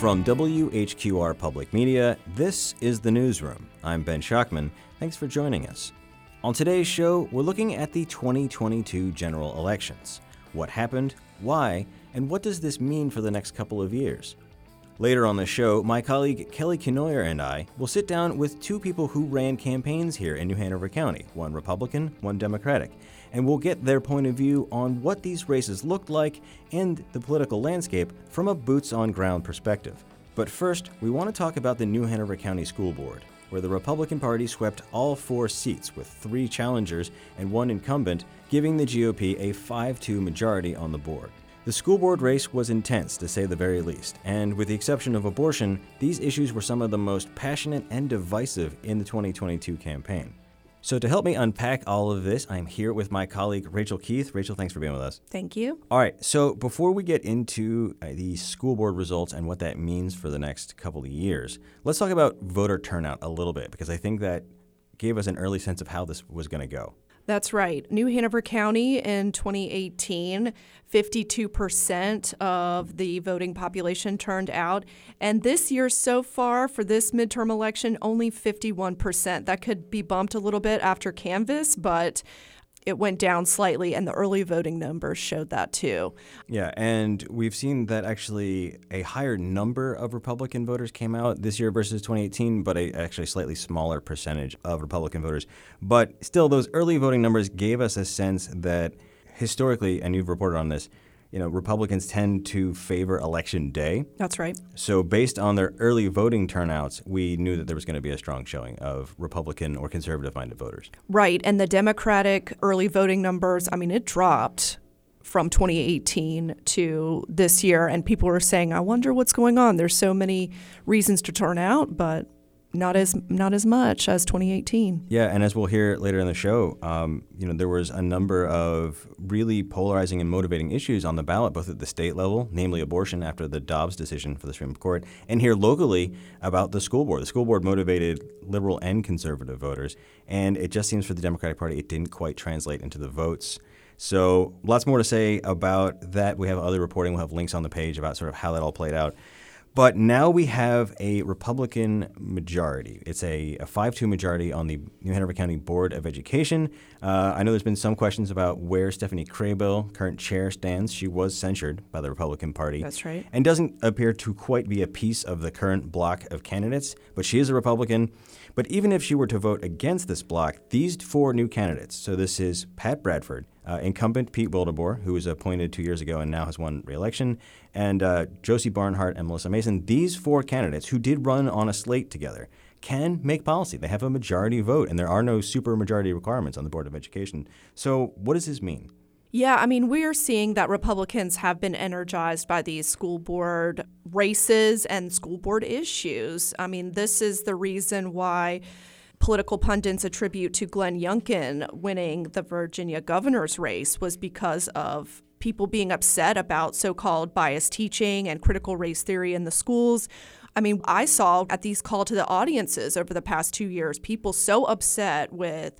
From WHQR Public Media, this is the Newsroom. I'm Ben Schachtman. Thanks for joining us. On today's show, we're looking at the 2022 general elections. What happened, why, and what does this mean for the next couple of years? Later on the show, my colleague Kelly Kenoyer and I will sit down with two people who ran campaigns here in New Hanover County, one Republican, one Democratic, and we'll get their point of view on what these races looked like and the political landscape from a boots on ground perspective. But first, we want to talk about the New Hanover County School Board where the Republican Party swept all four seats with three challengers and one incumbent, giving the GOP a 5 2 majority on the board. The school board race was intense, to say the very least, and with the exception of abortion, these issues were some of the most passionate and divisive in the 2022 campaign. So, to help me unpack all of this, I'm here with my colleague Rachel Keith. Rachel, thanks for being with us. Thank you. All right. So, before we get into uh, the school board results and what that means for the next couple of years, let's talk about voter turnout a little bit because I think that gave us an early sense of how this was going to go. That's right. New Hanover County in 2018, 52% of the voting population turned out. And this year so far for this midterm election, only 51%. That could be bumped a little bit after canvass, but it went down slightly, and the early voting numbers showed that too. Yeah, and we've seen that actually a higher number of Republican voters came out this year versus 2018, but a actually slightly smaller percentage of Republican voters. But still, those early voting numbers gave us a sense that historically, and you've reported on this, you know, Republicans tend to favor election day. That's right. So, based on their early voting turnouts, we knew that there was going to be a strong showing of Republican or conservative minded voters. Right. And the Democratic early voting numbers, I mean, it dropped from 2018 to this year. And people were saying, I wonder what's going on. There's so many reasons to turn out, but not as not as much as 2018. Yeah, and as we'll hear later in the show, um, you know, there was a number of really polarizing and motivating issues on the ballot, both at the state level, namely abortion after the Dobbs decision for the Supreme Court, and here locally about the school board. The school board motivated liberal and conservative voters, and it just seems for the Democratic Party it didn't quite translate into the votes. So lots more to say about that. We have other reporting. We'll have links on the page about sort of how that all played out. But now we have a Republican majority. It's a, a 5 2 majority on the New Hanover County Board of Education. Uh, I know there's been some questions about where Stephanie Kraybill, current chair, stands. She was censured by the Republican Party. That's right. And doesn't appear to quite be a piece of the current block of candidates, but she is a Republican. But even if she were to vote against this block, these four new candidates so this is Pat Bradford, uh, incumbent Pete Wildeboer, who was appointed two years ago and now has won re-election, and uh, Josie Barnhart and Melissa Mason. These four candidates, who did run on a slate together, can make policy. They have a majority vote, and there are no supermajority requirements on the Board of Education. So, what does this mean? Yeah, I mean, we are seeing that Republicans have been energized by these school board races and school board issues. I mean, this is the reason why political pundits attribute to Glenn Youngkin winning the Virginia governor's race was because of people being upset about so called biased teaching and critical race theory in the schools. I mean, I saw at these call to the audiences over the past two years people so upset with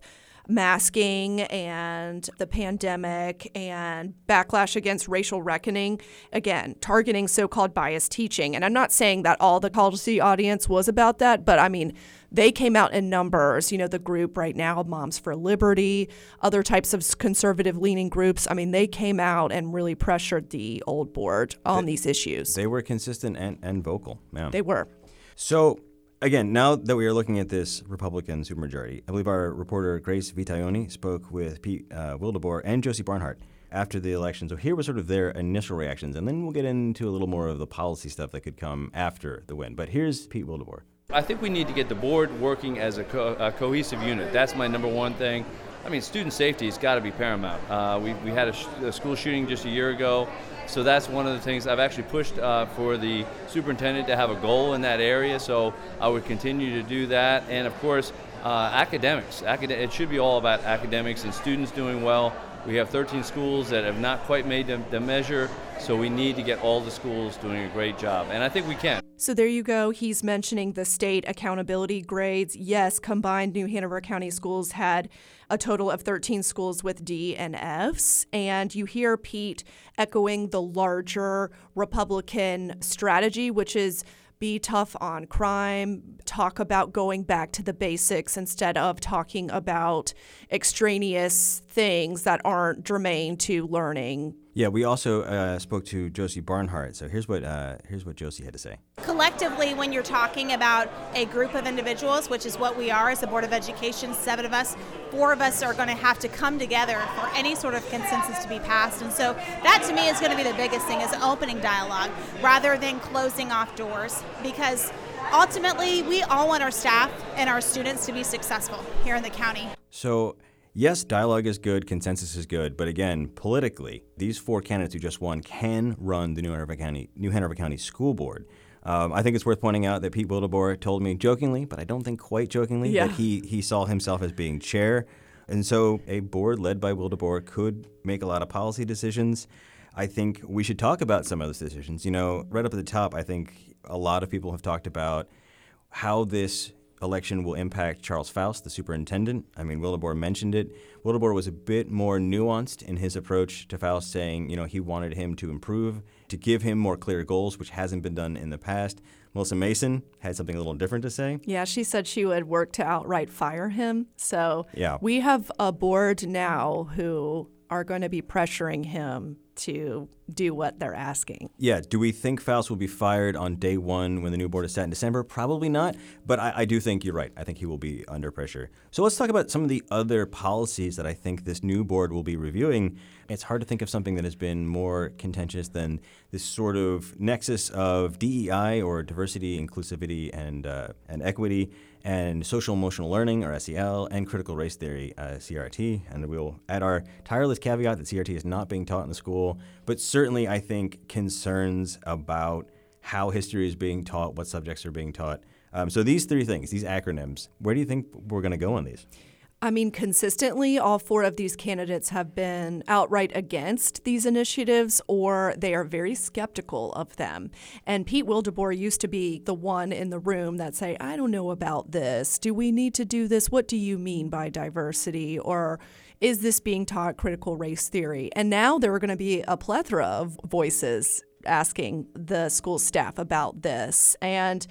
masking and the pandemic and backlash against racial reckoning, again, targeting so called biased teaching. And I'm not saying that all the call to the audience was about that, but I mean, they came out in numbers. You know, the group right now, Moms for Liberty, other types of conservative leaning groups. I mean, they came out and really pressured the old board on they, these issues. They were consistent and, and vocal. Yeah. They were. So, again, now that we are looking at this Republican supermajority, I believe our reporter Grace Vitaglione spoke with Pete uh, Wildeboer and Josie Barnhart after the election. So here was sort of their initial reactions, and then we'll get into a little more of the policy stuff that could come after the win. But here's Pete Wildeboer. I think we need to get the board working as a, co- a cohesive unit. That's my number one thing. I mean, student safety has got to be paramount. Uh, we, we had a, sh- a, school shooting just a year ago, so that's one of the things I've actually pushed uh, for the superintendent to have a goal in that area. So I would continue to do that, and of course, uh, academics. Acad- it should be all about academics and students doing well. We have 13 schools that have not quite made the, the measure, so we need to get all the schools doing a great job, and I think we can. So there you go. He's mentioning the state accountability grades. Yes, combined New Hanover County schools had a total of 13 schools with D and Fs. And you hear Pete echoing the larger Republican strategy, which is be tough on crime, talk about going back to the basics instead of talking about extraneous things that aren't germane to learning. Yeah, we also uh, spoke to Josie Barnhart. So here's what uh, here's what Josie had to say. Collectively, when you're talking about a group of individuals, which is what we are as the Board of Education, seven of us, four of us are going to have to come together for any sort of consensus to be passed. And so that to me is going to be the biggest thing is opening dialogue rather than closing off doors because ultimately we all want our staff and our students to be successful here in the county. So yes, dialogue is good, consensus is good, but again, politically, these four candidates who just won can run the New Hanover County New Hanover County School Board. Um, I think it's worth pointing out that Pete Wildeboer told me jokingly, but I don't think quite jokingly, Yeah. that he he saw himself as being chair, and so a board led by Wildeboer could make a lot of policy decisions. I think we should talk about some of those decisions. You know, right up at the top, I think a lot of people have talked about how this election will impact Charles Faust, the superintendent. I mean, Wildeboer mentioned it. Wildeboer was a bit more nuanced in his approach to Faust, saying, you know, he wanted him to improve, to give him more clear goals, which hasn't been done in the past. Melissa Mason had something a little different to say. Yeah, she said she would work to outright fire him. So Yeah. we have a board now who are going to be pressuring him to do what they're asking. Yeah, do we think Faust will be fired on day one when the new board is set in December? Probably not, but I, I do think you're right. I think he will be under pressure. So let's talk about some of the other policies that I think this new board will be reviewing. It's hard to think of something that has been more contentious than this sort of nexus of DEI or diversity, inclusivity, and uh, and equity, and social emotional learning or SEL, and critical race theory, uh, CRT. And we'll add our tireless caveat that CRT is not being taught in the school, but certainly I think concerns about how history is being taught, what subjects are being taught. Um, so these three things, these acronyms, where do you think we're going to go on these? I mean, consistently, all four of these candidates have been outright against these initiatives or they are very skeptical of them. And Pete Wildeboer used to be the one in the room that say, I don't know about this. Do we need to do this? What do you mean by diversity? Or is this being taught critical race theory? And now there are going to be a plethora of voices asking the school staff about this. And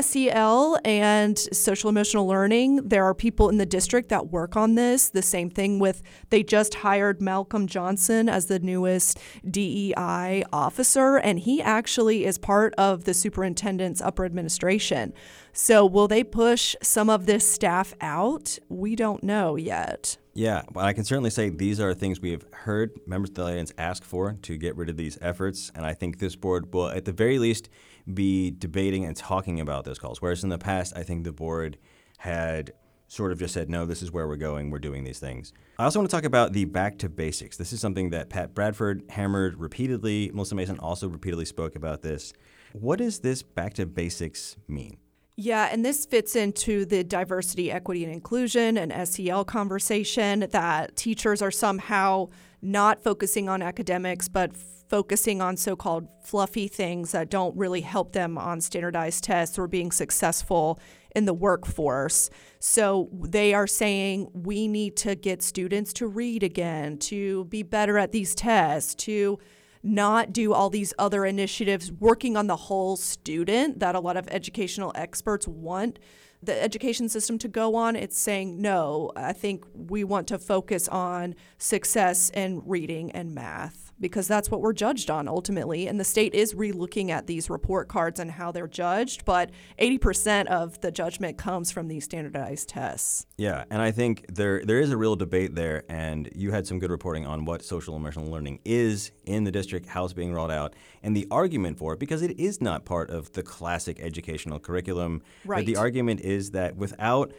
SEL and social emotional learning, there are people in the district that work on this. The same thing with, they just hired Malcolm Johnson as the newest DEI officer, and he actually is part of the superintendent's upper administration. So, will they push some of this staff out? We don't know yet. Yeah, well, I can certainly say these are things we have heard members of the audience ask for to get rid of these efforts, and I think this board will, at the very least, be debating and talking about those calls. Whereas in the past, I think the board had sort of just said, no, this is where we're going, we're doing these things. I also want to talk about the back to basics. This is something that Pat Bradford hammered repeatedly. Melissa Mason also repeatedly spoke about this. What does this back to basics mean? Yeah, and this fits into the diversity, equity, and inclusion and SEL conversation that teachers are somehow not focusing on academics, but focusing on so called fluffy things that don't really help them on standardized tests or being successful in the workforce. So they are saying we need to get students to read again, to be better at these tests, to not do all these other initiatives working on the whole student that a lot of educational experts want the education system to go on. It's saying, no, I think we want to focus on success in reading and math because that's what we're judged on ultimately. And the state is relooking at these report cards and how they're judged, but 80% of the judgment comes from these standardized tests. Yeah, and I think there there is a real debate there, and you had some good reporting on what social emotional learning is in the district, how it's being rolled out, and the argument for it, because it is not part of the classic educational curriculum. But Right. the argument is that without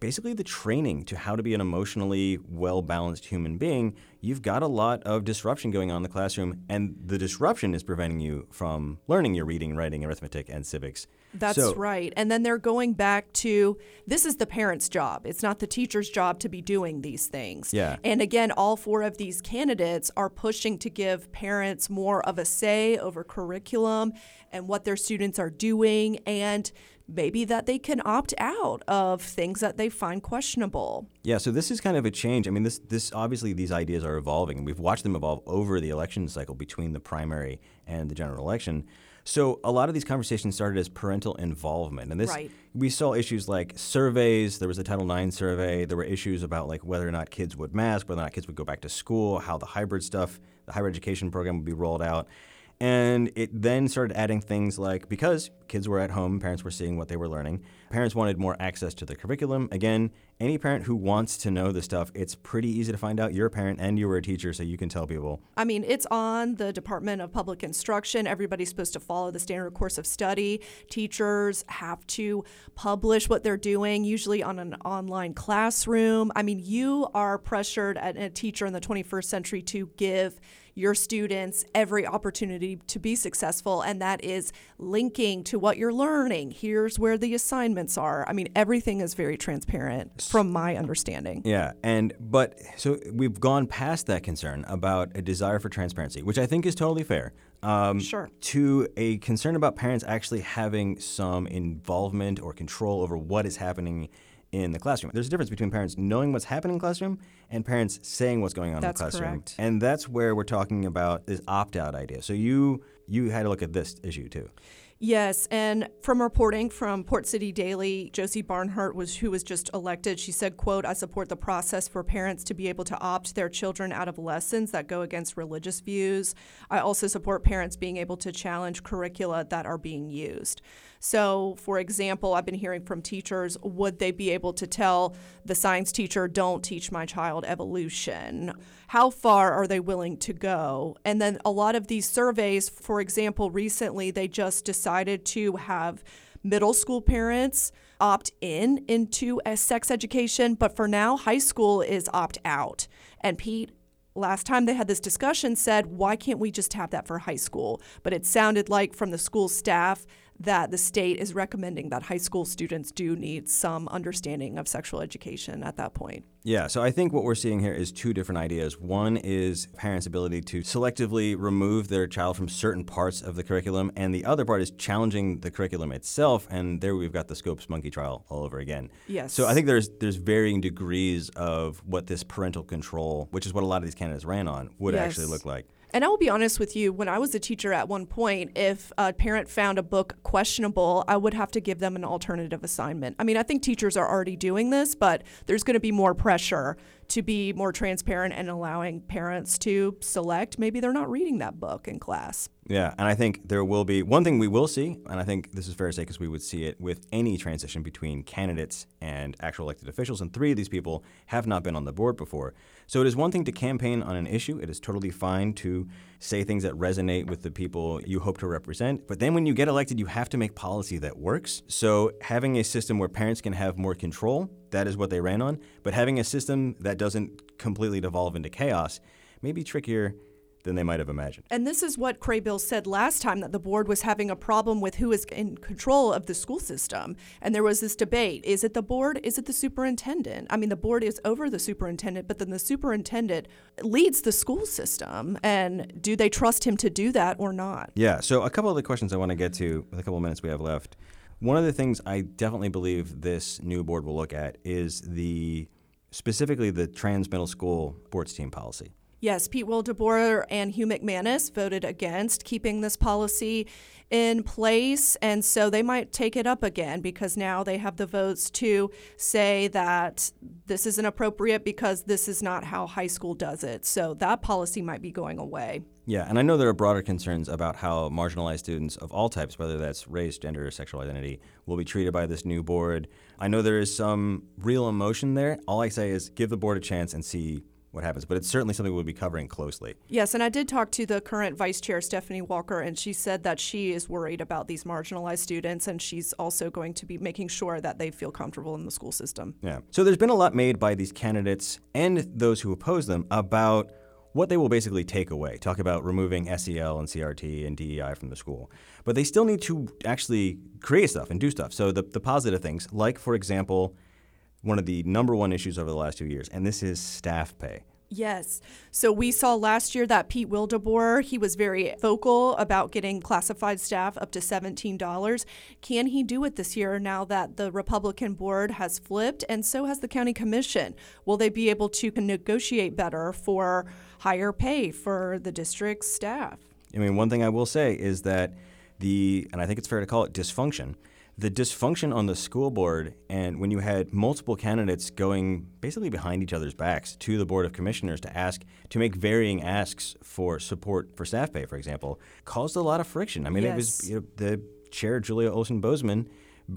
basically the training to how to be an emotionally well balanced human being, you've got a lot of disruption going on in the classroom, and the disruption is preventing you from learning your reading, writing, arithmetic, and civics. That's So- right. And then they're going back to this is the parent's job. It's not the teacher's job to be doing these things. Yeah. And again, all four of these candidates are pushing to give parents more of a say over curriculum and what their students are doing and maybe that they can opt out of things that they find questionable. Yeah, so this is kind of a change. I mean, this this obviously these ideas are evolving, and we've watched them evolve over the election cycle between the primary and the general election. So a lot of these conversations started as parental involvement, and this Right. we saw issues like surveys. There was a Title IX survey. There were issues about like whether or not kids would mask, whether or not kids would go back to school, how the hybrid stuff, the higher education program would be rolled out. And it then started adding things like because kids were at home, parents were seeing what they were learning. Parents wanted more access to the curriculum. Again, any parent who wants to know the stuff, it's pretty easy to find out. You're a parent and you were a teacher, so you can tell people. I mean, it's on the Department of Public Instruction. Everybody's supposed to follow the standard course of study. Teachers have to publish what they're doing, usually on an online classroom. I mean, you are pressured as a teacher in the 21st century to give your students every opportunity to be successful, and that is linking to what you're learning. Here's where the assignments are. I mean, everything is very transparent from my understanding. Yeah, and but so we've gone past that concern about a desire for transparency, which I think is totally fair. Um, Sure. To a concern about parents actually having some involvement or control over what is happening in the classroom. There's a difference between parents knowing what's happening in the classroom and parents saying what's going on That's in the classroom. correct. And that's where we're talking about this opt-out idea. So you you had to look at this issue too. Yes, and from reporting from Port City Daily, Josie Barnhart was who was just elected. She said, "quote I support the process for parents to be able to opt their children out of lessons that go against religious views. I also support parents being able to challenge curricula that are being used." So, for example, I've been hearing from teachers, would they be able to tell the science teacher, "Don't teach my child evolution"? How far are they willing to go? And then a lot of these surveys, for example, recently they just decided to have middle school parents opt in into a sex education, but for now, high school is opt out. And Pete, last time they had this discussion, said, why can't we just have that for high school? But it sounded like from the school staff that the state is recommending that high school students do need some understanding of sexual education at that point. Yeah, so I think what we're seeing here is two different ideas. One is parents' ability to selectively remove their child from certain parts of the curriculum, and the other part is challenging the curriculum itself. And there we've got the Scopes monkey trial all over again. Yes. So I think there's there's varying degrees of what this parental control, which is what a lot of these candidates ran on, would actually look like. And I will be honest with you, when I was a teacher at one point, if a parent found a book questionable, I would have to give them an alternative assignment. I mean, I think teachers are already doing this, but there's going to be more pressure to be more transparent and allowing parents to select maybe they're not reading that book in class. Yeah, and I think there will be one thing we will see, and I think this is fair to say because we would see it with any transition between candidates and actual elected officials, and three of these people have not been on the board before. So it is one thing to campaign on an issue. It is totally fine to say things that resonate with the people you hope to represent. But then when you get elected, you have to make policy that works. So having a system where parents can have more control, that is what they ran on. But having a system that doesn't completely devolve into chaos may be trickier than they might have imagined. And this is what Kraybill said last time that the board was having a problem with who is in control of the school system. And there was this debate is it the board? Is it the superintendent? I mean, the board is over the superintendent, but then the superintendent leads the school system. And do they trust him to do that or not? Yeah, so a couple of the questions I want to get to with a couple of minutes we have left. One of the things I definitely believe this new board will look at is the specifically the trans middle school sports team policy. Yes, Pete Wildeboer and Hugh McManus voted against keeping this policy in place, and so they might take it up again because now they have the votes to say that this isn't appropriate because this is not how high school does it. So that policy might be going away. Yeah, and I know there are broader concerns about how marginalized students of all types, whether that's race, gender, or sexual identity, will be treated by this new board. I know there is some real emotion there. All I say is give the board a chance and see what happens. But it's certainly something we'll be covering closely. Yes, and I did talk to the current vice chair, Stephanie Walker, and she said that she is worried about these marginalized students, and she's also going to be making sure that they feel comfortable in the school system. Yeah. So there's been a lot made by these candidates and those who oppose them about what they will basically take away. Talk about removing SEL and CRT and DEI from the school. But they still need to actually create stuff and do stuff. So the, the positive things, like, for example, one of the number one issues over the last two years, and this is staff pay. Yes. So we saw last year that Pete Wildeboer, he was very vocal about getting classified staff up to $17. Can he do it this year now that the Republican board has flipped and so has the county commission? Will they be able to negotiate better for higher pay for the district's staff? I mean, one thing I will say is that the, and I think it's fair to call it dysfunction, the dysfunction on the school board and when you had multiple candidates going basically behind each other's backs to the board of commissioners to ask to make varying asks for support for staff pay for example caused a lot of friction. I mean yes. it was you know, the chair Julia Olson Boseman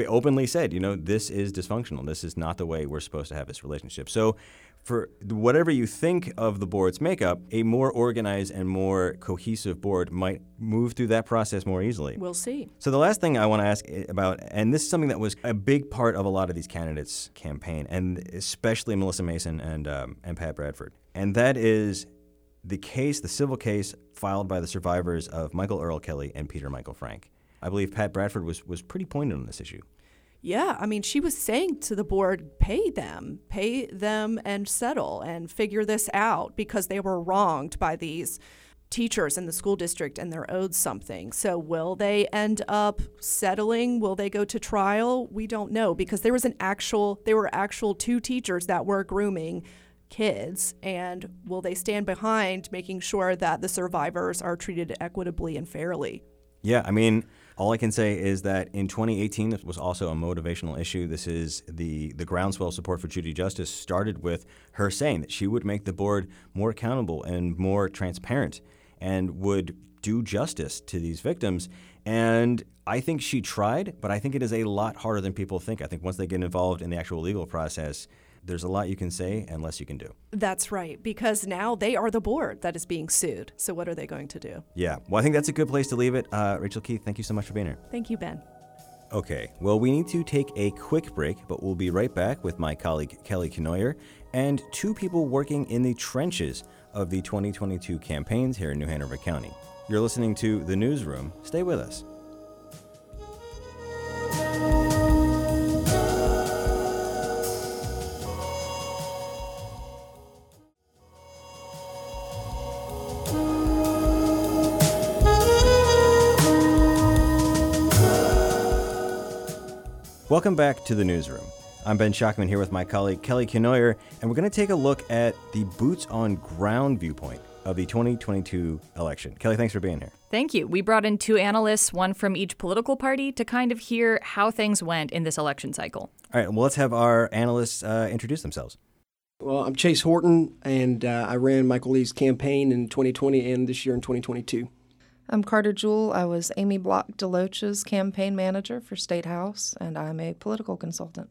openly said you know this is dysfunctional. This is not the way we're supposed to have this relationship. So for whatever you think of the board's makeup, a more organized and more cohesive board might move through that process more easily. We'll see. So the last thing I want to ask about, and this is something that was a big part of a lot of these candidates' campaign, and especially Melissa Mason and um, and Pat Bradford, and that is the case, the civil case filed by the survivors of Michael Earl Kelly and Peter Michael Frank. I believe Pat Bradford was was pretty pointed on this issue. Yeah, I mean, she was saying to the board, pay them, pay them and settle and figure this out because they were wronged by these teachers in the school district and they're owed something. So, will they end up settling? Will they go to trial? We don't know because there was an actual, there were actual two teachers that were grooming kids and will they stand behind making sure that the survivors are treated equitably and fairly? Yeah, I mean, all I can say is that in 2018, this was also a motivational issue. This is the, the groundswell support for Judy Justice started with her saying that she would make the board more accountable and more transparent and would do justice to these victims. And I think she tried, but I think it is a lot harder than people think. I think once they get involved in the actual legal process, there's a lot you can say and less you can do. That's right, because now they are the board that is being sued. So what are they going to do? Yeah, well, I think that's a good place to leave it. Uh, Rachel Keith, thank you so much for being here. Thank you, Ben. Okay, well, we need to take a quick break, but we'll be right back with my colleague Kelly Kenoyer and two people working in the trenches of the 2022 campaigns here in New Hanover County. You're listening to The Newsroom. Stay with us. Welcome back to the newsroom. I'm Ben Schachtman here with my colleague Kelly Kenoyer, and we're going to take a look at the boots on ground viewpoint of the 2022 election. Kelly, thanks for being here. Thank you. We brought in two analysts, one from each political party, to kind of hear how things went in this election cycle. All right, well, let's have our analysts uh, introduce themselves. Well, I'm Chase Horton, and uh, I ran Michael Lee's campaign in 2020 and this year in 2022. I'm Carter Jewell. I was Amy Block DeLoach's campaign manager for State House, and I'm a political consultant.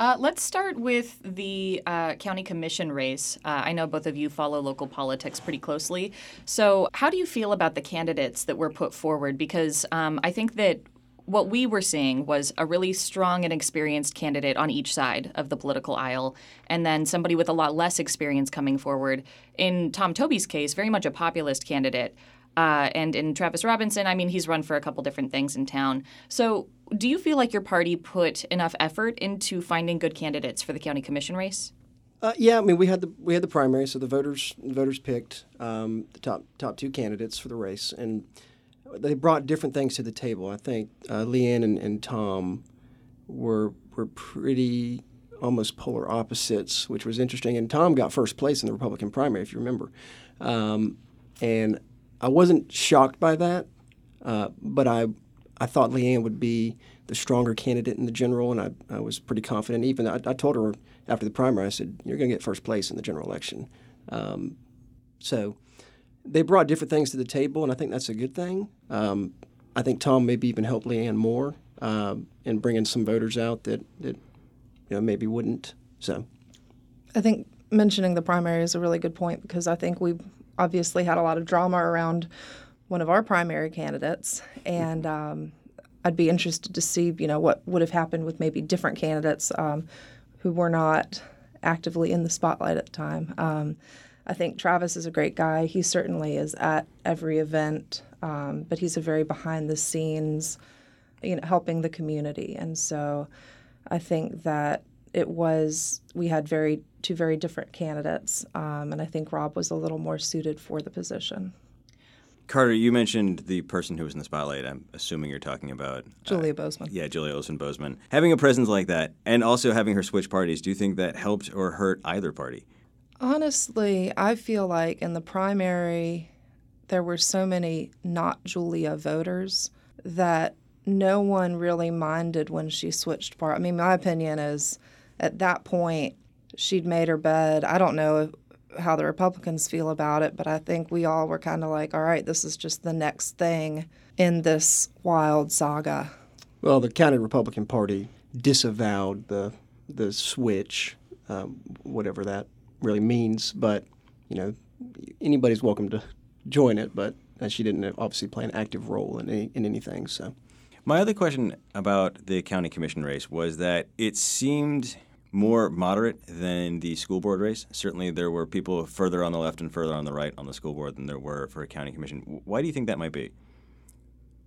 Uh, let's start with the uh, county commission race. Uh, I know both of you follow local politics pretty closely. So, how do you feel about the candidates that were put forward? Because um, I think that what we were seeing was a really strong and experienced candidate on each side of the political aisle, and then somebody with a lot less experience coming forward. In Tom Toby's case, very much a populist candidate. Uh, and in Travis Robinson, I mean, he's run for a couple different things in town. So, do you feel like your party put enough effort into finding good candidates for the county commission race? Uh, yeah, I mean, we had the we had the primary, so the voters the voters picked um, the top top two candidates for the race, and they brought different things to the table. I think uh, Leanne and, and Tom were were pretty almost polar opposites, which was interesting. And Tom got first place in the Republican primary, if you remember, um, and I wasn't shocked by that, uh, but I I thought Leanne would be the stronger candidate in the general, and I, I was pretty confident. Even I, I told her after the primary, I said, "You're going to get first place in the general election." Um, so they brought different things to the table, and I think that's a good thing. Um, I think Tom maybe even helped Leanne more um, in bringing some voters out that that you know maybe wouldn't. So I think mentioning the primary is a really good point because I think we obviously had a lot of drama around one of our primary candidates, and um, I'd be interested to see, you know, what would have happened with maybe different candidates um, who were not actively in the spotlight at the time. Um, I think Travis is a great guy. He certainly is at every event, um, but he's a very behind the scenes, you know, helping the community. And so I think that it was we had very two very different candidates, um, and I think Rob was a little more suited for the position. Carter, you mentioned the person who was in the spotlight. I'm assuming you're talking about uh, Julia Boseman. Yeah, Julia Olson Boseman. Having a presence like that, and also having her switch parties, do you think that helped or hurt either party? Honestly, I feel like in the primary, there were so many not Julia voters that no one really minded when she switched part. I mean, my opinion is at that point, she'd made her bed. I don't know how the Republicans feel about it, but I think we all were kind of like, all right, this is just the next thing in this wild saga. Well, the county Republican Party disavowed the the switch, um, whatever that really means. But you know, anybody's welcome to join it. But uh, she didn't obviously play an active role in any, in anything. So, my other question about the county commission race was that it seemed more moderate than the school board race. Certainly, there were people further on the left and further on the right on the school board than there were for a county commission. Why do you think that might be?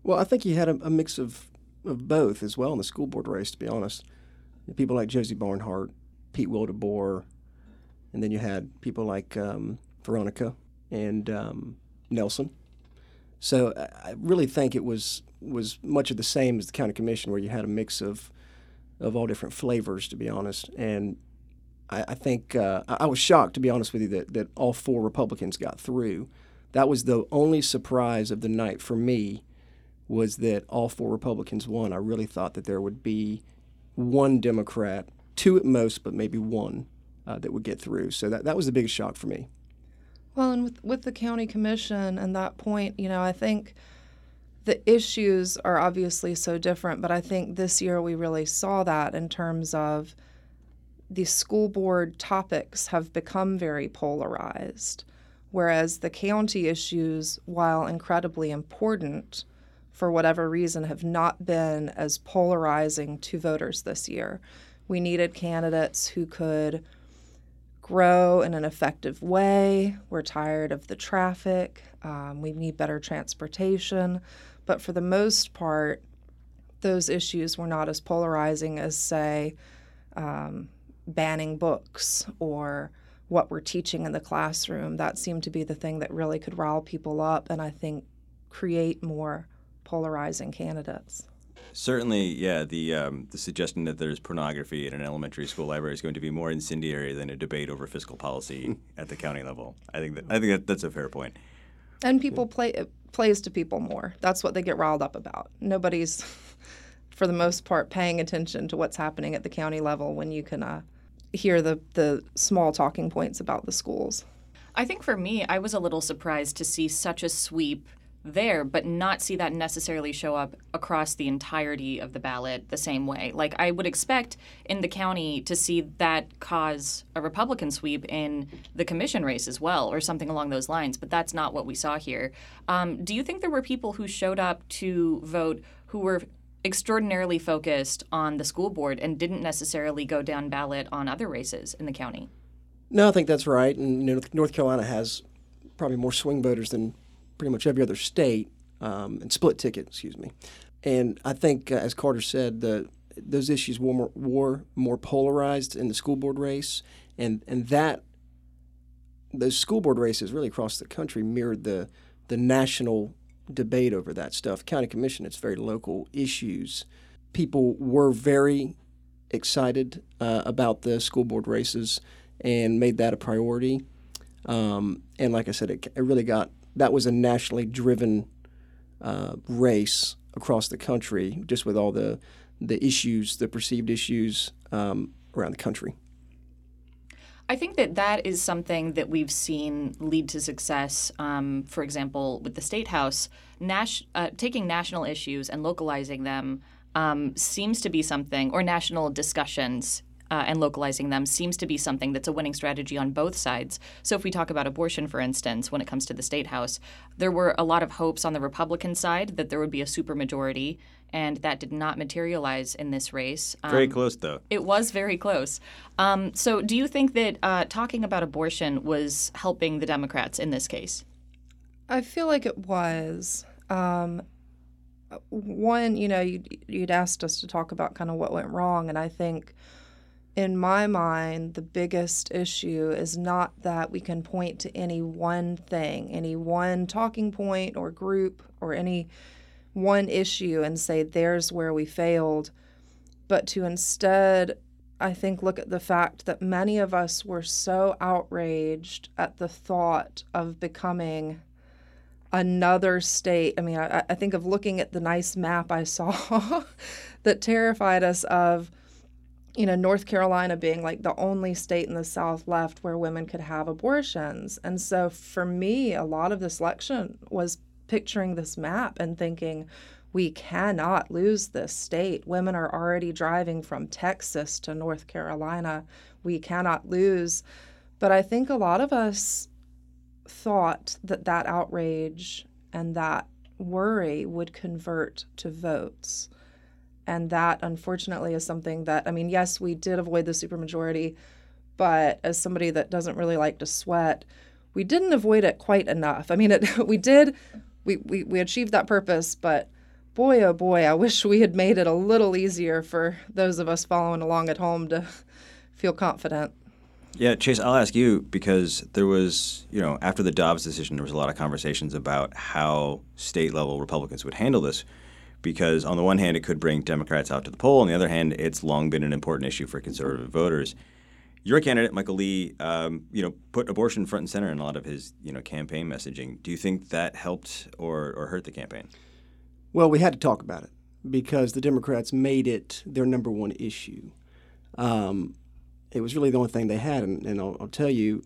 Well, I think you had a, a mix of, of both as well in the school board race, to be honest. People like Josie Barnhart, Pete Wildeboer, and then you had people like um, Veronica and um, Nelson. So I really think it was was much of the same as the county commission, where you had a mix of of all different flavors, to be honest. And I, I think uh, I was shocked, to be honest with you, that, that all four Republicans got through. That was the only surprise of the night for me was that all four Republicans won. I really thought that there would be one Democrat, two at most, but maybe one uh, that would get through. So that, that was the biggest shock for me. Well, and with, with the county commission and that point, you know, I think – the issues are obviously so different, but I think this year we really saw that in terms of the school board topics have become very polarized, whereas the county issues, while incredibly important, for whatever reason, have not been as polarizing to voters this year. We needed candidates who could grow in an effective way. We're tired of the traffic. Um, we need better transportation. But for the most part, those issues were not as polarizing as, say, um, banning books or what we're teaching in the classroom. That seemed to be the thing that really could rile people up and I think create more polarizing candidates. Certainly, yeah. The um, the suggestion that there's pornography in an elementary school library is going to be more incendiary than a debate over fiscal policy at the county level. I think that I think that, that's a fair point. And people play plays to people more. That's what they get riled up about. Nobody's, for the most part, paying attention to what's happening at the county level when you can uh, hear the, the small talking points about the schools. I think for me, I was a little surprised to see such a sweep there, but not see that necessarily show up across the entirety of the ballot the same way. Like I would expect in the county to see that cause a Republican sweep in the commission race as well, or something along those lines. But that's not what we saw here. Um, do you think there were people who showed up to vote who were extraordinarily focused on the school board and didn't necessarily go down ballot on other races in the county? No, I think that's right. And you know, North Carolina has probably more swing voters than pretty much every other state, um, and split ticket, excuse me. And I think, uh, as Carter said, the those issues were more, were more polarized in the school board race, and and that those school board races really across the country mirrored the the national debate over that stuff. County commission, it's very local issues. People were very excited uh, about the school board races and made that a priority. Um, and like I said, it, it really got that was a nationally driven uh, race across the country, just with all the the issues, the perceived issues um, around the country. I think that that is something that we've seen lead to success. Um, for example, with the state house, uh, taking national issues and localizing them um, seems to be something, or national discussions uh, and localizing them seems to be something that's a winning strategy on both sides. So, if we talk about abortion, for instance, when it comes to the state house, there were a lot of hopes on the Republican side that there would be a supermajority, and that did not materialize in this race. Um, very close, though. It was very close. Um, so, do you think that uh, talking about abortion was helping the Democrats in this case? I feel like it was. Um, one, you know, you'd, you'd asked us to talk about kind of what went wrong, and I think in my mind, the biggest issue is not that we can point to any one thing, any one talking point or group or any one issue and say, there's where we failed, but to instead, I think, look at the fact that many of us were so outraged at the thought of becoming another state. I mean, I, I think of looking at the nice map I saw that terrified us of you know, North Carolina being like the only state in the South left where women could have abortions. And so for me, a lot of this election was picturing this map and thinking, we cannot lose this state. Women are already driving from Texas to North Carolina. We cannot lose. But I think a lot of us thought that that outrage and that worry would convert to votes. And that, unfortunately, is something that, I mean, yes, we did avoid the supermajority, but as somebody that doesn't really like to sweat, we didn't avoid it quite enough. I mean, it, we did, we, we, we achieved that purpose, but boy, oh boy, I wish we had made it a little easier for those of us following along at home to feel confident. Yeah, Chase, I'll ask you because there was, you know, after the Dobbs decision, there was a lot of conversations about how state level Republicans would handle this. Because on the one hand, it could bring Democrats out to the poll. On the other hand, it's long been an important issue for conservative voters. Your candidate, Michael Lee, um, you know, put abortion front and center in a lot of his, you know, campaign messaging. Do you think that helped or, or hurt the campaign? Well, we had to talk about it because the Democrats made it their number one issue. Um, it was really the only thing they had. And, and I'll, I'll, tell you,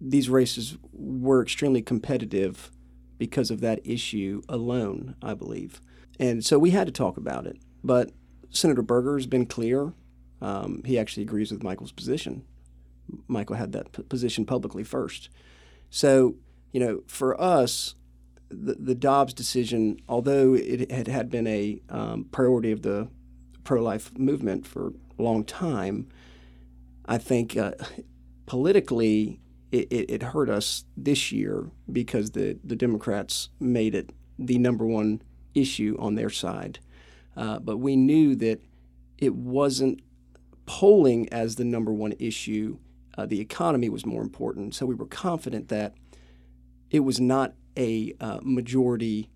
these races were extremely competitive because of that issue alone, I believe. And so we had to talk about it. But Senator Berger has been clear. Um, he actually agrees with Michael's position. Michael had that p- position publicly first. So, you know, for us, the, the Dobbs decision, although it had, had been a um, priority of the pro life movement for a long time, I think uh, politically it, it, it, hurt us this year because the, the Democrats made it the number one issue on their side. Uh, but we knew that it wasn't polling as the number one issue. Uh, the economy was more important. So we were confident that it was not a uh, majority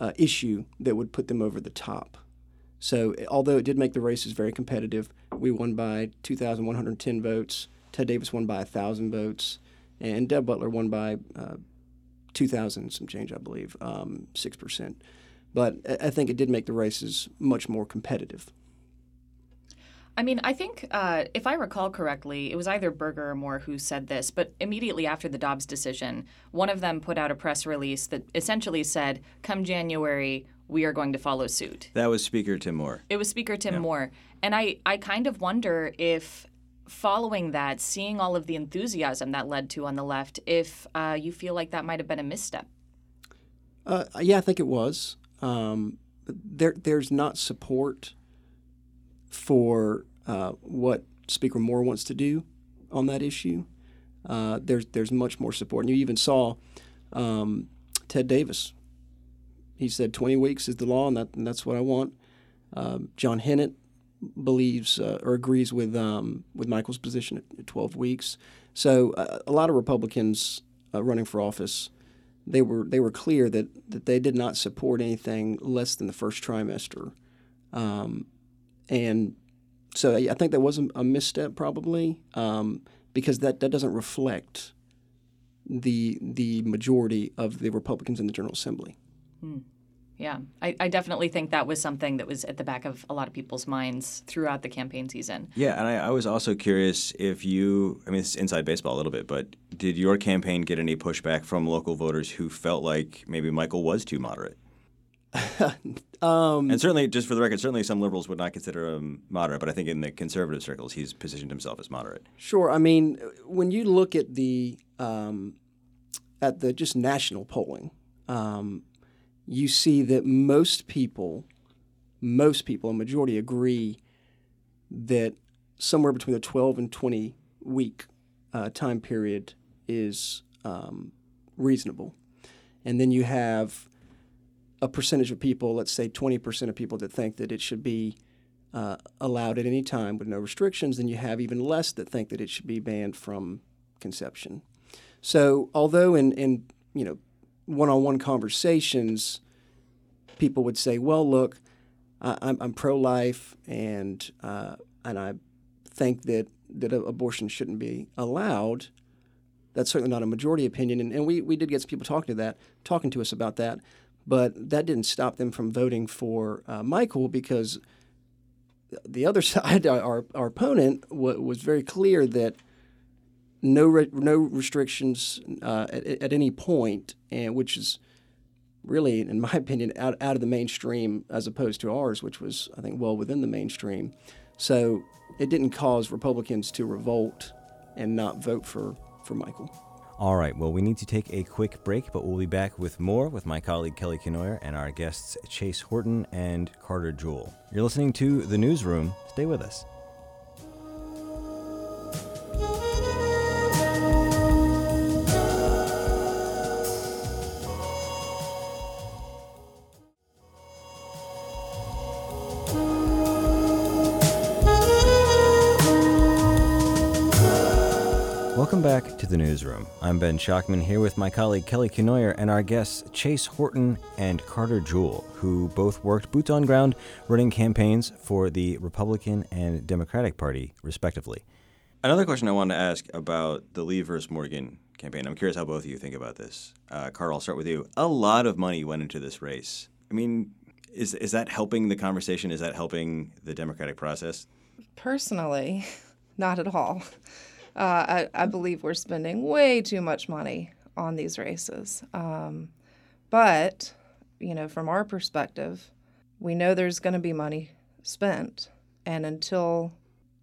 uh, issue that would put them over the top. So, although it did make the races very competitive, we won by 2,110 votes. Ted Davis won by 1,000 votes. And Deb Butler won by uh, 2,000 some change, I believe, um, 6%. But I think it did make the races much more competitive. I mean, I think uh, if I recall correctly, it was either Berger or Moore who said this, but immediately after the Dobbs decision, one of them put out a press release that essentially said, come January, we are going to follow suit. That was Speaker Tim Moore. It was Speaker Tim yeah. Moore. And I, I kind of wonder if following that, seeing all of the enthusiasm that led to on the left, if uh, you feel like that might have been a misstep. Uh, yeah, I think it was. Um, there, there's not support for uh, what Speaker Moore wants to do on that issue. Uh, there's there's much more support, and you even saw um, Ted Davis he said 20 weeks is the law, and, that, and that's what I want. Um, John Hennett believes uh, or agrees with um, with Michael's position at, at 12 weeks. So uh, a lot of Republicans uh, running for office, they were they were clear that that they did not support anything less than the first trimester, um, and so I think that was a, a misstep probably um, because that that doesn't reflect the the majority of the Republicans in the General Assembly. Hmm. Yeah, I, I, definitely think that was something that was at the back of a lot of people's minds throughout the campaign season. Yeah, and I, I, was also curious if you, I mean, it's inside baseball a little bit, but did your campaign get any pushback from local voters who felt like maybe Michael was too moderate? um, and certainly, just for the record, certainly some liberals would not consider him moderate, but I think in the conservative circles, he's positioned himself as moderate. Sure. I mean, when you look at the um, at the just national polling, um, you see that most people, most people, a majority agree that somewhere between the 12 and 20 week uh, time period is um, reasonable. And then you have a percentage of people, let's say 20% of people that think that it should be uh, allowed at any time with no restrictions, then you have even less that think that it should be banned from conception. So, although in, in you know one-on-one conversations, people would say, "Well, look, I, I'm, I'm pro-life, and uh, and I think that that abortion shouldn't be allowed." That's certainly not a majority opinion, and, and we, we did get some people talking to that, talking to us about that, but that didn't stop them from voting for uh, Michael because the other side, our, our opponent, w- was very clear that no re- no restrictions uh, at, at, any point, and which is really, in my opinion, out, out of the mainstream as opposed to ours, which was, I think, well within the mainstream. So it didn't cause Republicans to revolt and not vote for, for Michael. All right, well, we need to take a quick break, but we'll be back with more with my colleague Kelly Kenoyer and our guests Chase Horton and Carter Jewell. You're listening to The Newsroom. Stay with us. Back to the newsroom. I'm Ben Schachtman here with my colleague Kelly Kenoyer and our guests Chase Horton and Carter Jewell, who both worked boots on ground running campaigns for the Republican and Democratic Party, respectively. Another question I wanted to ask about the Lee versus Morgan campaign. I'm curious how both of you think about this. Uh, Carter, I'll start with you. A lot of money went into this race. I mean, is is that helping the conversation? Is that helping the democratic process? Personally, not at all. Uh, I, I, believe we're spending way too much money on these races. Um, but, you know, from our perspective, we know there's going to be money spent. And until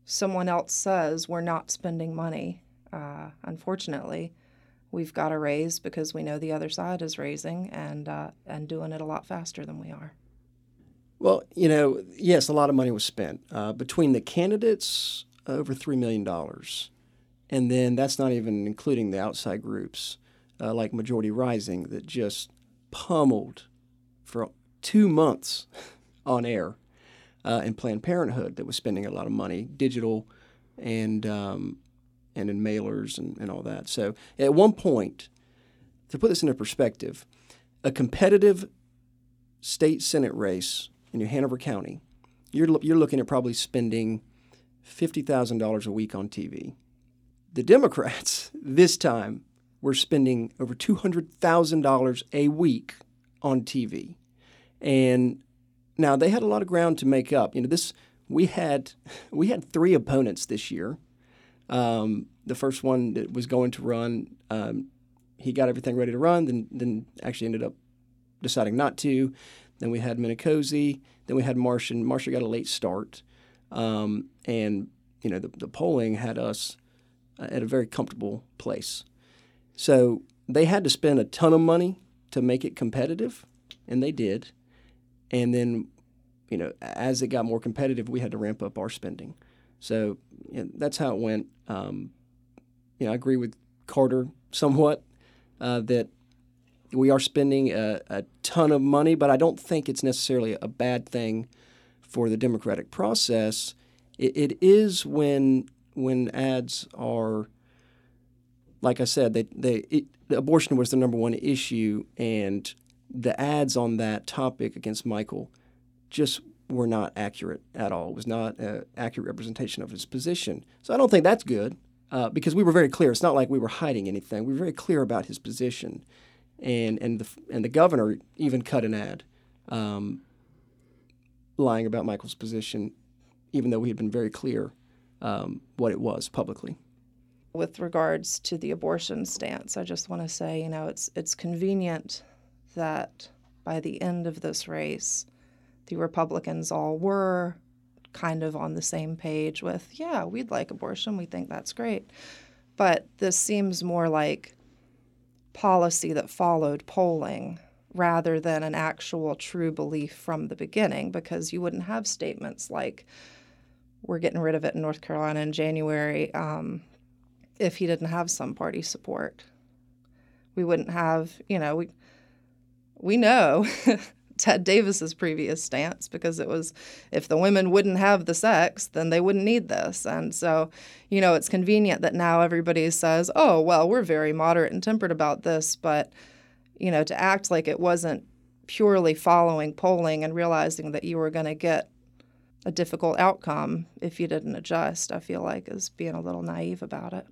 someone else says we're not spending money, uh, unfortunately, we've got to raise because we know the other side is raising and, uh, and doing it a lot faster than we are. Well, you know, yes, a lot of money was spent. Uh, between the candidates, over $3 million. And then that's not even including the outside groups uh, like Majority Rising that just pummeled for two months on air, uh, and Planned Parenthood that was spending a lot of money, digital and um, and in mailers and, and all that. So at one point, to put this into perspective, a competitive state senate race in New Hanover County, you're you're looking at probably spending fifty thousand dollars a week on TV. The Democrats this time were spending over $200,000 a week on TV. And now they had a lot of ground to make up. You know, this we had we had three opponents this year. Um, the first one that was going to run, um, he got everything ready to run, then then actually ended up deciding not to. Then we had Minicozzi. Then we had Marcia. Marcia got a late start, um, and you know the, the polling had us at a very comfortable place. So they had to spend a ton of money to make it competitive, and they did. And then, you know, as it got more competitive, we had to ramp up our spending. So you know, that's how it went. Um, you know, I agree with Carter somewhat uh, that we are spending a, a, ton of money, but I don't think it's necessarily a bad thing for the democratic process. it, it is when when ads are, like I said, they, they it, the abortion was the number one issue, and the ads on that topic against Michael just were not accurate at all. It was not an accurate representation of his position. So I don't think that's good uh, because we were very clear. It's not like we were hiding anything. We were very clear about his position, and and the and the governor even cut an ad, um, lying about Michael's position, even though we had been very clear um, what it was publicly. With regards to the abortion stance, I just want to say, you know, it's it's convenient that by the end of this race, the Republicans all were kind of on the same page with, yeah, we'd like abortion. We think that's great. But this seems more like policy that followed polling rather than an actual true belief from the beginning because you wouldn't have statements like, we're getting rid of it in North Carolina in January um, if he didn't have some party support. We wouldn't have, you know, we we know Ted Davis's previous stance because it was if the women wouldn't have the sex, then they wouldn't need this. And so, you know, it's convenient that now everybody says, "Oh, well, we're very moderate and tempered about this," but you know, to act like it wasn't purely following polling and realizing that you were going to get a difficult outcome if you didn't adjust, I feel like is being a little naive about it.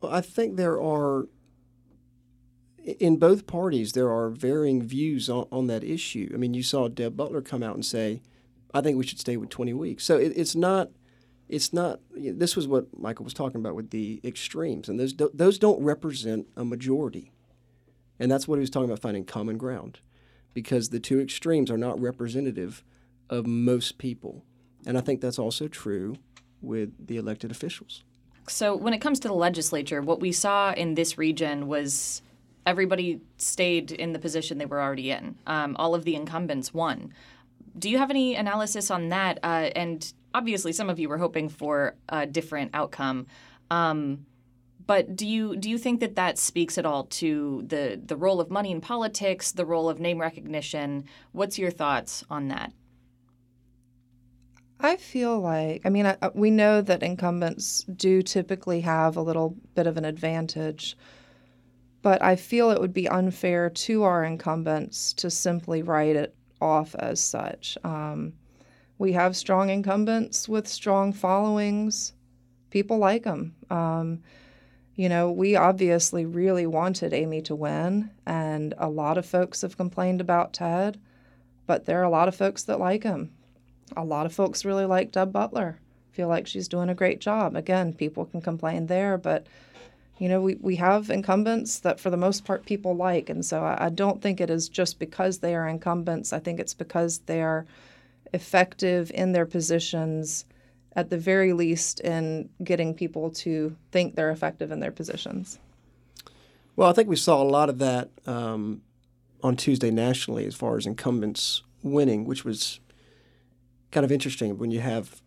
Well, I think there are in both parties, there are varying views on, on that issue. I mean, you saw Deb Butler come out and say, "I think we should stay with 20 weeks." So it, it's not, it's not. This was what Michael was talking about with the extremes, and those those don't represent a majority, and that's what he was talking about finding common ground, because the two extremes are not representative of most people, and I think that's also true with the elected officials. So when it comes to the legislature, what we saw in this region was everybody stayed in the position they were already in. Um, all of the incumbents won. Do you have any analysis on that? Uh, and obviously, some of you were hoping for a different outcome. Um, but do you do you think that that speaks at all to the the role of money in politics, the role of name recognition? What's your thoughts on that? I feel like, I mean, I, we know that incumbents do typically have a little bit of an advantage but I feel it would be unfair to our incumbents to simply write it off as such. Um, we have strong incumbents with strong followings. People like them. Um, you know, we obviously really wanted Amy to win, and a lot of folks have complained about Ted, but there are a lot of folks that like him. A lot of folks really like Deb Butler, feel like she's doing a great job. Again, people can complain there, but you know, we, we have incumbents that for the most part people like. And so I, I don't think it is just because they are incumbents. I think it's because they are effective in their positions, at the very least, in getting people to think they're effective in their positions. Well, I think we saw a lot of that um, on Tuesday nationally as far as incumbents winning, which was kind of interesting when you have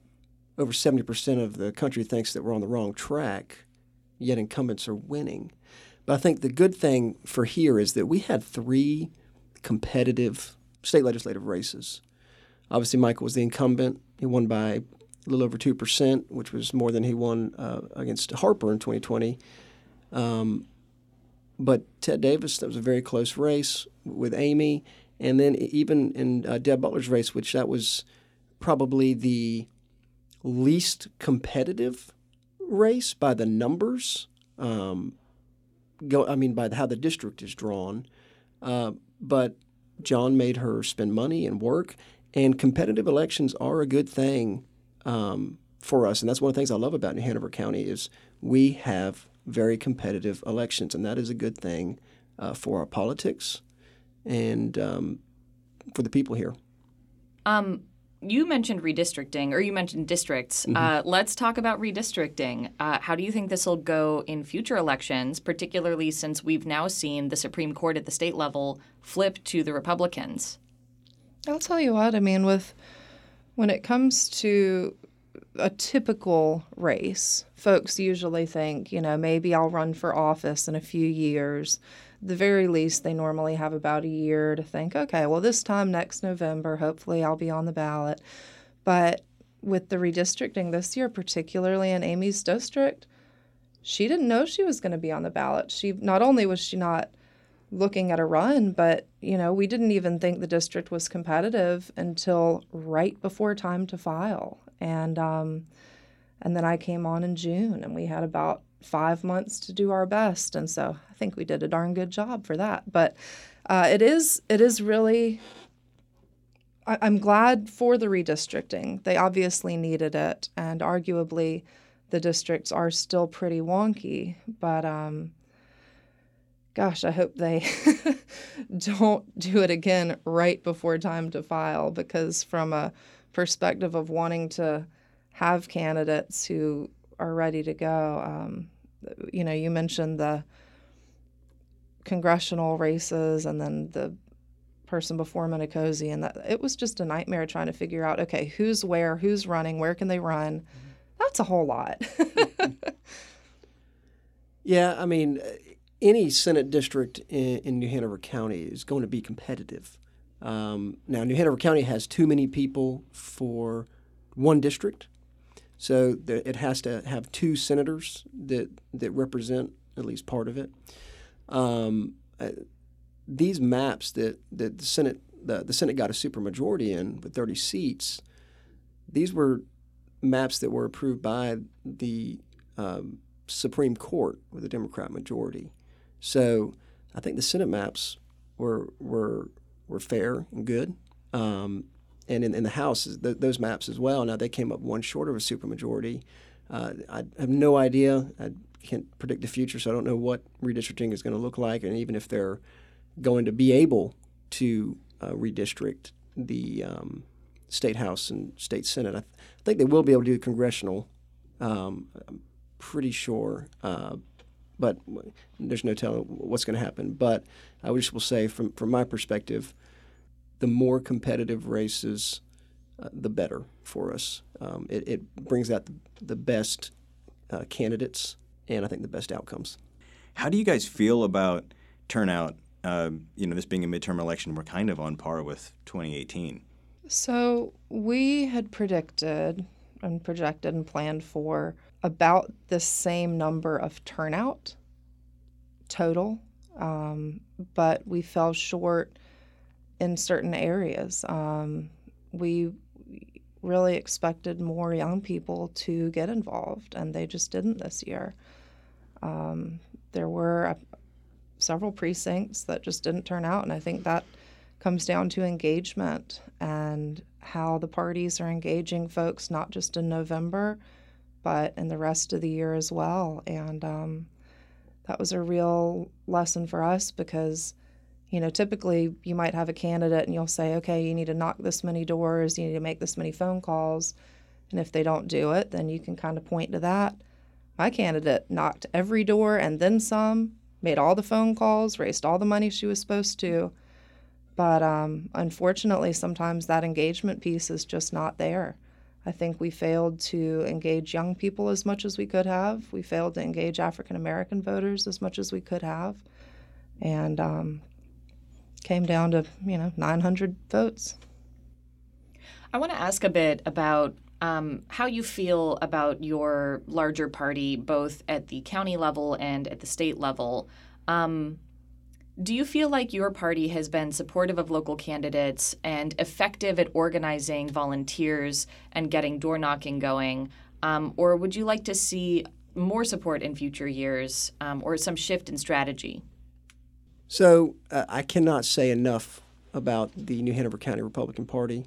over 70% of the country thinks that we're on the wrong track yet incumbents are winning. But I think the good thing for here is that we had three competitive state legislative races. Obviously, Michael was the incumbent. He won by a little over 2%, which was more than he won uh, against Harper in 2020. Um, but Ted Davis, that was a very close race with Amy. And then even in uh, Deb Butler's race, which that was probably the least competitive race by the numbers. Um, go, I mean, by how the district is drawn. Uh, but John made her spend money and work, and competitive elections are a good thing um, for us. And that's one of the things I love about New Hanover County is we have very competitive elections, and that is a good thing uh, for our politics and um, for the people here. Um, you mentioned redistricting, or you mentioned districts. Mm-hmm. Uh, let's talk about redistricting. Uh, how do you think this will go in future elections, particularly since we've now seen the Supreme Court at the state level flip to the Republicans? I'll tell you what. I mean, with when it comes to a typical race, folks usually think, you know, maybe I'll run for office in a few years the very least, they normally have about a year to think, okay, well, this time next November, hopefully I'll be on the ballot. But with the redistricting this year, particularly in Amy's district, she didn't know she was going to be on the ballot. She not only was she not looking at a run, but you know, we didn't even think the district was competitive until right before time to file. And um, and then I came on in June, and we had about five months to do our best, and so I think we did a darn good job for that. But uh, it is it is really. I, I'm glad for the redistricting. They obviously needed it, and arguably, the districts are still pretty wonky. But um, gosh, I hope they don't do it again right before time to file because, from a perspective of wanting to have candidates who are ready to go, um, you know, you mentioned the congressional races and then the person before Minicozzi, and that it was just a nightmare trying to figure out okay, who's where, who's running, where can they run. That's a whole lot. yeah, I mean, any Senate district in, in, New Hanover County is going to be competitive. Um, now, New Hanover County has too many people for one district, so it has to have two senators that that represent at least part of it. Um, uh, these maps that, that the Senate the, the Senate got a supermajority in with 30 seats, these were maps that were approved by the um, Supreme Court with a Democrat majority. So I think the Senate maps were were were fair and good. Um, and in, in the House, th- those maps as well. Now they came up one short of a supermajority. Uh, I have no idea. I can't predict the future, so I don't know what redistricting is going to look like, and even if they're going to be able to uh, redistrict the um, state house and state senate. I, th- I, think they will be able to do congressional. Um, I'm pretty sure, uh, but there's no telling what's going to happen. But I just will say, from from my perspective, the more competitive races, uh, the better for us. Um, it, it, brings out the, the best uh, candidates and I think the best outcomes. How do you guys feel about turnout? Uh, you know, this being a midterm election, we're kind of on par with 2018. So we had predicted and projected and planned for about the same number of turnout total, um, but we fell short in certain areas. Um, we really expected more young people to get involved, and they just didn't this year. Um, there were several precincts that just didn't turn out, and I think that comes down to engagement and how the parties are engaging folks, not just in November, but in the rest of the year as well. And um, that was a real lesson for us because, you know, typically you might have a candidate and you'll say, okay, you need to knock this many doors, you need to make this many phone calls. And if they don't do it, then you can kind of point to that. My candidate knocked every door and then some, made all the phone calls, raised all the money she was supposed to. But um, unfortunately, sometimes that engagement piece is just not there. I think we failed to engage young people as much as we could have. We failed to engage African American voters as much as we could have. And um, came down to, you know, 900 votes. I want to ask a bit about um, how you feel about your larger party, both at the county level and at the state level. Um, do you feel like your party has been supportive of local candidates and effective at organizing volunteers and getting door knocking going? Um, or would you like to see more support in future years um, or some shift in strategy? So uh, I cannot say enough about the New Hanover County Republican Party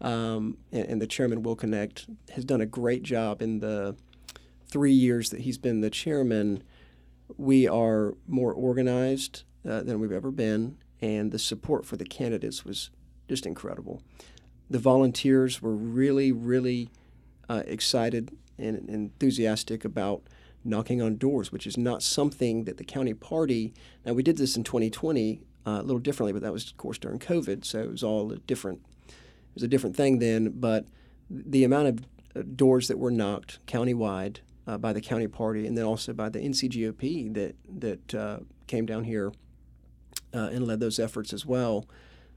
um, and, and, the chairman Will Knecht has done a great job in the three years that he's been the chairman. We are more organized uh, than we've ever been, and the support for the candidates was just incredible. The volunteers were really, really uh, excited and, and enthusiastic about knocking on doors, which is not something that the county party. Now we did this in 2020 uh, a little differently, but that was of course during COVID, so it was all a different it was a different thing then, but the amount of uh, doors that were knocked countywide uh, by the county party and then also by the NCGOP that that uh, came down here uh, and led those efforts as well.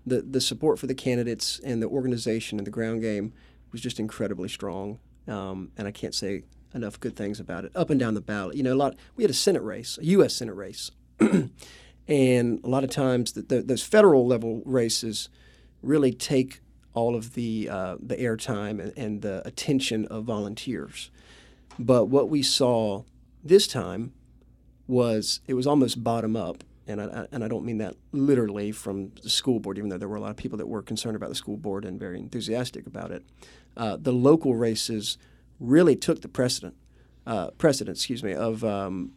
The the support for the candidates and the organization and the ground game was just incredibly strong, um, and I can't say enough good things about it. Up and down the ballot, you know, a lot. We had a Senate race, a U.S. Senate race, and a lot of times the, the, those federal level races really take all of the uh, the airtime and, and the attention of volunteers. But what we saw this time was it was almost bottom up, and I, and I don't mean that literally from the school board, even though there were a lot of people that were concerned about the school board and very enthusiastic about it. Uh, the local races really took the precedent, uh, precedent, excuse me, of um,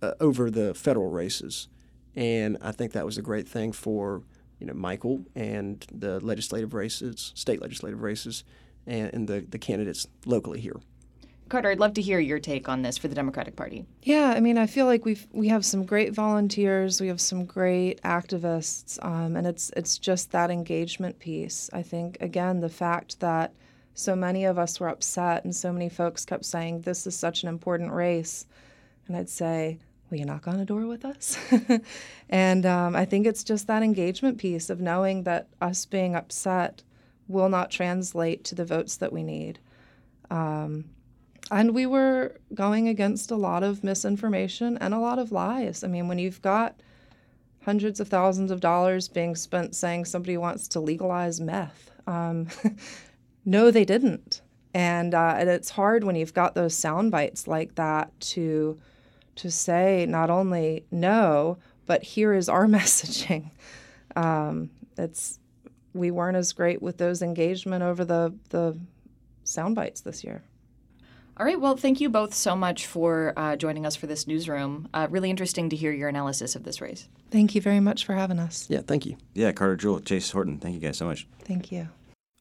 uh, over the federal races, and I think that was a great thing for you know Michael and the legislative races, state legislative races, and, and the the candidates locally here. Carter, I'd love to hear your take on this for the Democratic Party. Yeah, I mean, I feel like we've we have some great volunteers, we have some great activists, um, and it's it's just that engagement piece. I think again the fact that so many of us were upset and so many folks kept saying this is such an important race, and I'd say, will you knock on a door with us? and um, I think it's just that engagement piece of knowing that us being upset will not translate to the votes that we need. Um, and we were going against a lot of misinformation and a lot of lies. I mean, when you've got hundreds of thousands of dollars being spent saying somebody wants to legalize meth, um, no, they didn't. And, uh, and it's hard when you've got those sound bites like that to to say not only no, but here is our messaging. Um, it's we weren't as great with those engagement over the the sound bites this year. All right. Well, thank you both so much for uh, joining us for this newsroom. Uh, really interesting to hear your analysis of this race. Thank you very much for having us. Yeah, thank you. Yeah, Carter Jewell, Chase Horton, thank you guys so much. Thank you.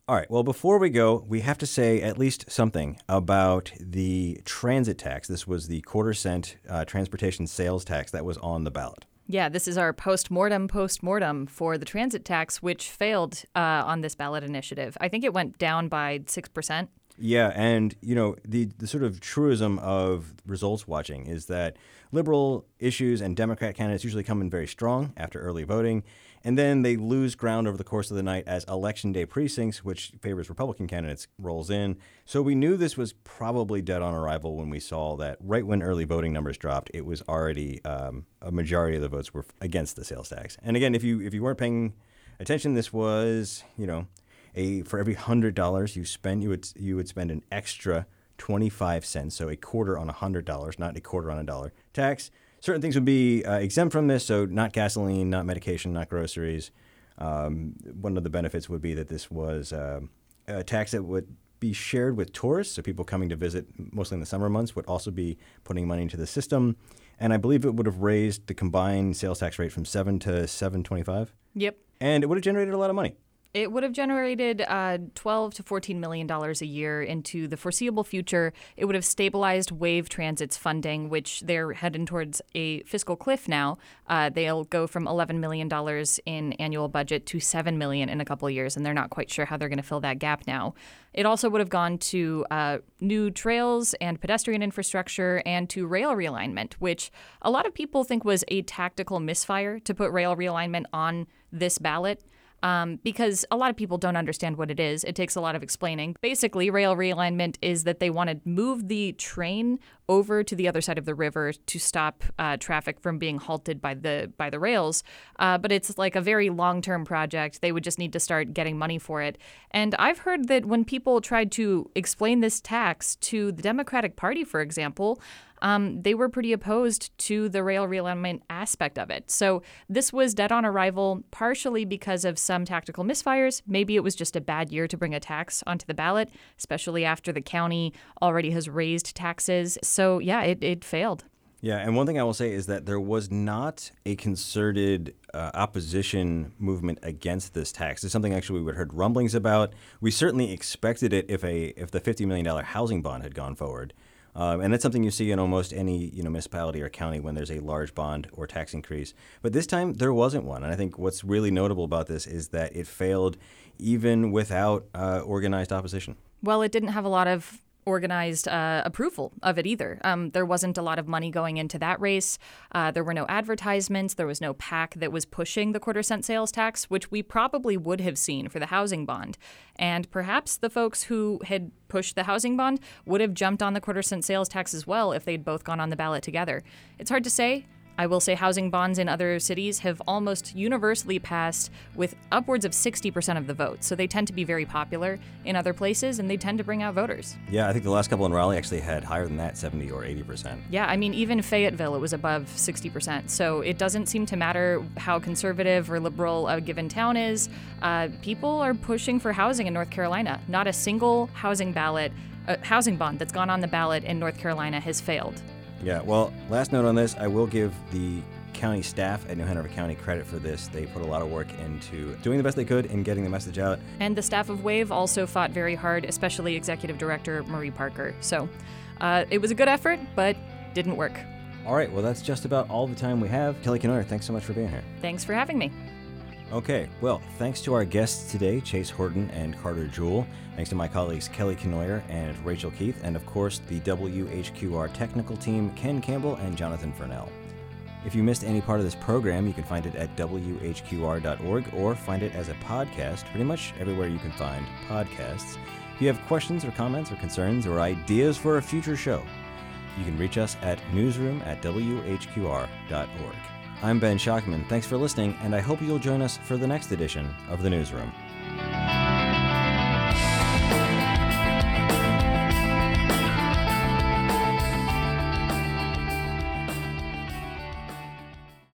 All right. Well, before we go, we have to say at least something about the transit tax. This was the quarter cent uh, transportation sales tax that was on the ballot. Yeah, this is our post mortem post mortem for the transit tax, which failed uh, on this ballot initiative. I think it went down by 6%. Yeah, and you know the the sort of truism of results watching is that liberal issues and Democrat candidates usually come in very strong after early voting, and then they lose ground over the course of the night as election day precincts, which favors Republican candidates, rolls in. So we knew this was probably dead on arrival when we saw that right when early voting numbers dropped, it was already um, a majority of the votes were against the sales tax. And again, if you if you weren't paying attention, this was you know a for every hundred dollars you spend, you would you would spend an extra twenty five cents, so a quarter on a hundred dollars, not a quarter on a dollar tax. Certain things would be uh, exempt from this, so not gasoline, not medication, not groceries. Um, one of the benefits would be that this was uh, a tax that would be shared with tourists, so people coming to visit, mostly in the summer months, would also be putting money into the system. And I believe it would have raised the combined sales tax rate from seven to seven twenty-five. Yep. And it would have generated a lot of money. It would have generated uh, 12 to 14 million dollars a year into the foreseeable future. It would have stabilized Wave Transit's funding, which they're heading towards a fiscal cliff now. Uh, they'll go from 11 million dollars in annual budget to 7 million in a couple of years, and they're not quite sure how they're going to fill that gap now. It also would have gone to uh, new trails and pedestrian infrastructure and to rail realignment, which a lot of people think was a tactical misfire to put rail realignment on this ballot um, because a lot of people don't understand what it is. It takes a lot of explaining. Basically, rail realignment is that they want to move the train over to the other side of the river to stop uh, traffic from being halted by the by the rails. Uh, but it's like a very long term project. They would just need to start getting money for it. And I've heard that when people tried to explain this tax to the Democratic Party, for example um, they were pretty opposed to the rail realignment aspect of it. So this was dead on arrival, partially because of some tactical misfires. Maybe it was just a bad year to bring a tax onto the ballot, especially after the county already has raised taxes. So yeah, it, it failed. Yeah, and one thing I will say is that there was not a concerted uh, opposition movement against this tax. It's something actually we would heard rumblings about. We certainly expected it if a if the fifty million dollar housing bond had gone forward. Um, and that's something you see in almost any you know municipality or county when there's a large bond or tax increase. But this time there wasn't one, and I think what's really notable about this is that it failed even without uh, organized opposition. Well, it didn't have a lot of organized uh, approval of it either. Um, there wasn't a lot of money going into that race. Uh, there were no advertisements. There was no PAC that was pushing the quarter cent sales tax, which we probably would have seen for the housing bond. And perhaps the folks who had pushed the housing bond would have jumped on the quarter cent sales tax as well if they'd both gone on the ballot together. It's hard to say. I will say housing bonds in other cities have almost universally passed with upwards of 60% of the vote. So they tend to be very popular in other places and they tend to bring out voters. Yeah, I think the last couple in Raleigh actually had higher than that, 70 or 80%. Yeah, I mean, even Fayetteville, it was above 60%. So it doesn't seem to matter how conservative or liberal a given town is. Uh, people are pushing for housing in North Carolina. Not a single housing ballot, uh, housing bond that's gone on the ballot in North Carolina has failed. Yeah, well, last note on this, I will give the county staff at New Hanover County credit for this. They put a lot of work into doing the best they could in getting the message out. And the staff of WAVE also fought very hard, especially Executive Director Marie Parker. So uh, it was a good effort, but didn't work. All right, well, that's just about all the time we have. Kelly Kenoyer, thanks so much for being here. Thanks for having me. Okay, well, thanks to our guests today, Chase Horton and Carter Jewell. Thanks to my colleagues Kelly Kenoyer and Rachel Keith, and of course the WHQR technical team, Ken Campbell and Jonathan Furnell. If you missed any part of this program, you can find it at WHQR.org or find it as a podcast pretty much everywhere you can find podcasts. If you have questions or comments or concerns or ideas for a future show, you can reach us at newsroom at WHQR.org. I'm Ben Schachtman. Thanks for listening, and I hope you'll join us for the next edition of The Newsroom.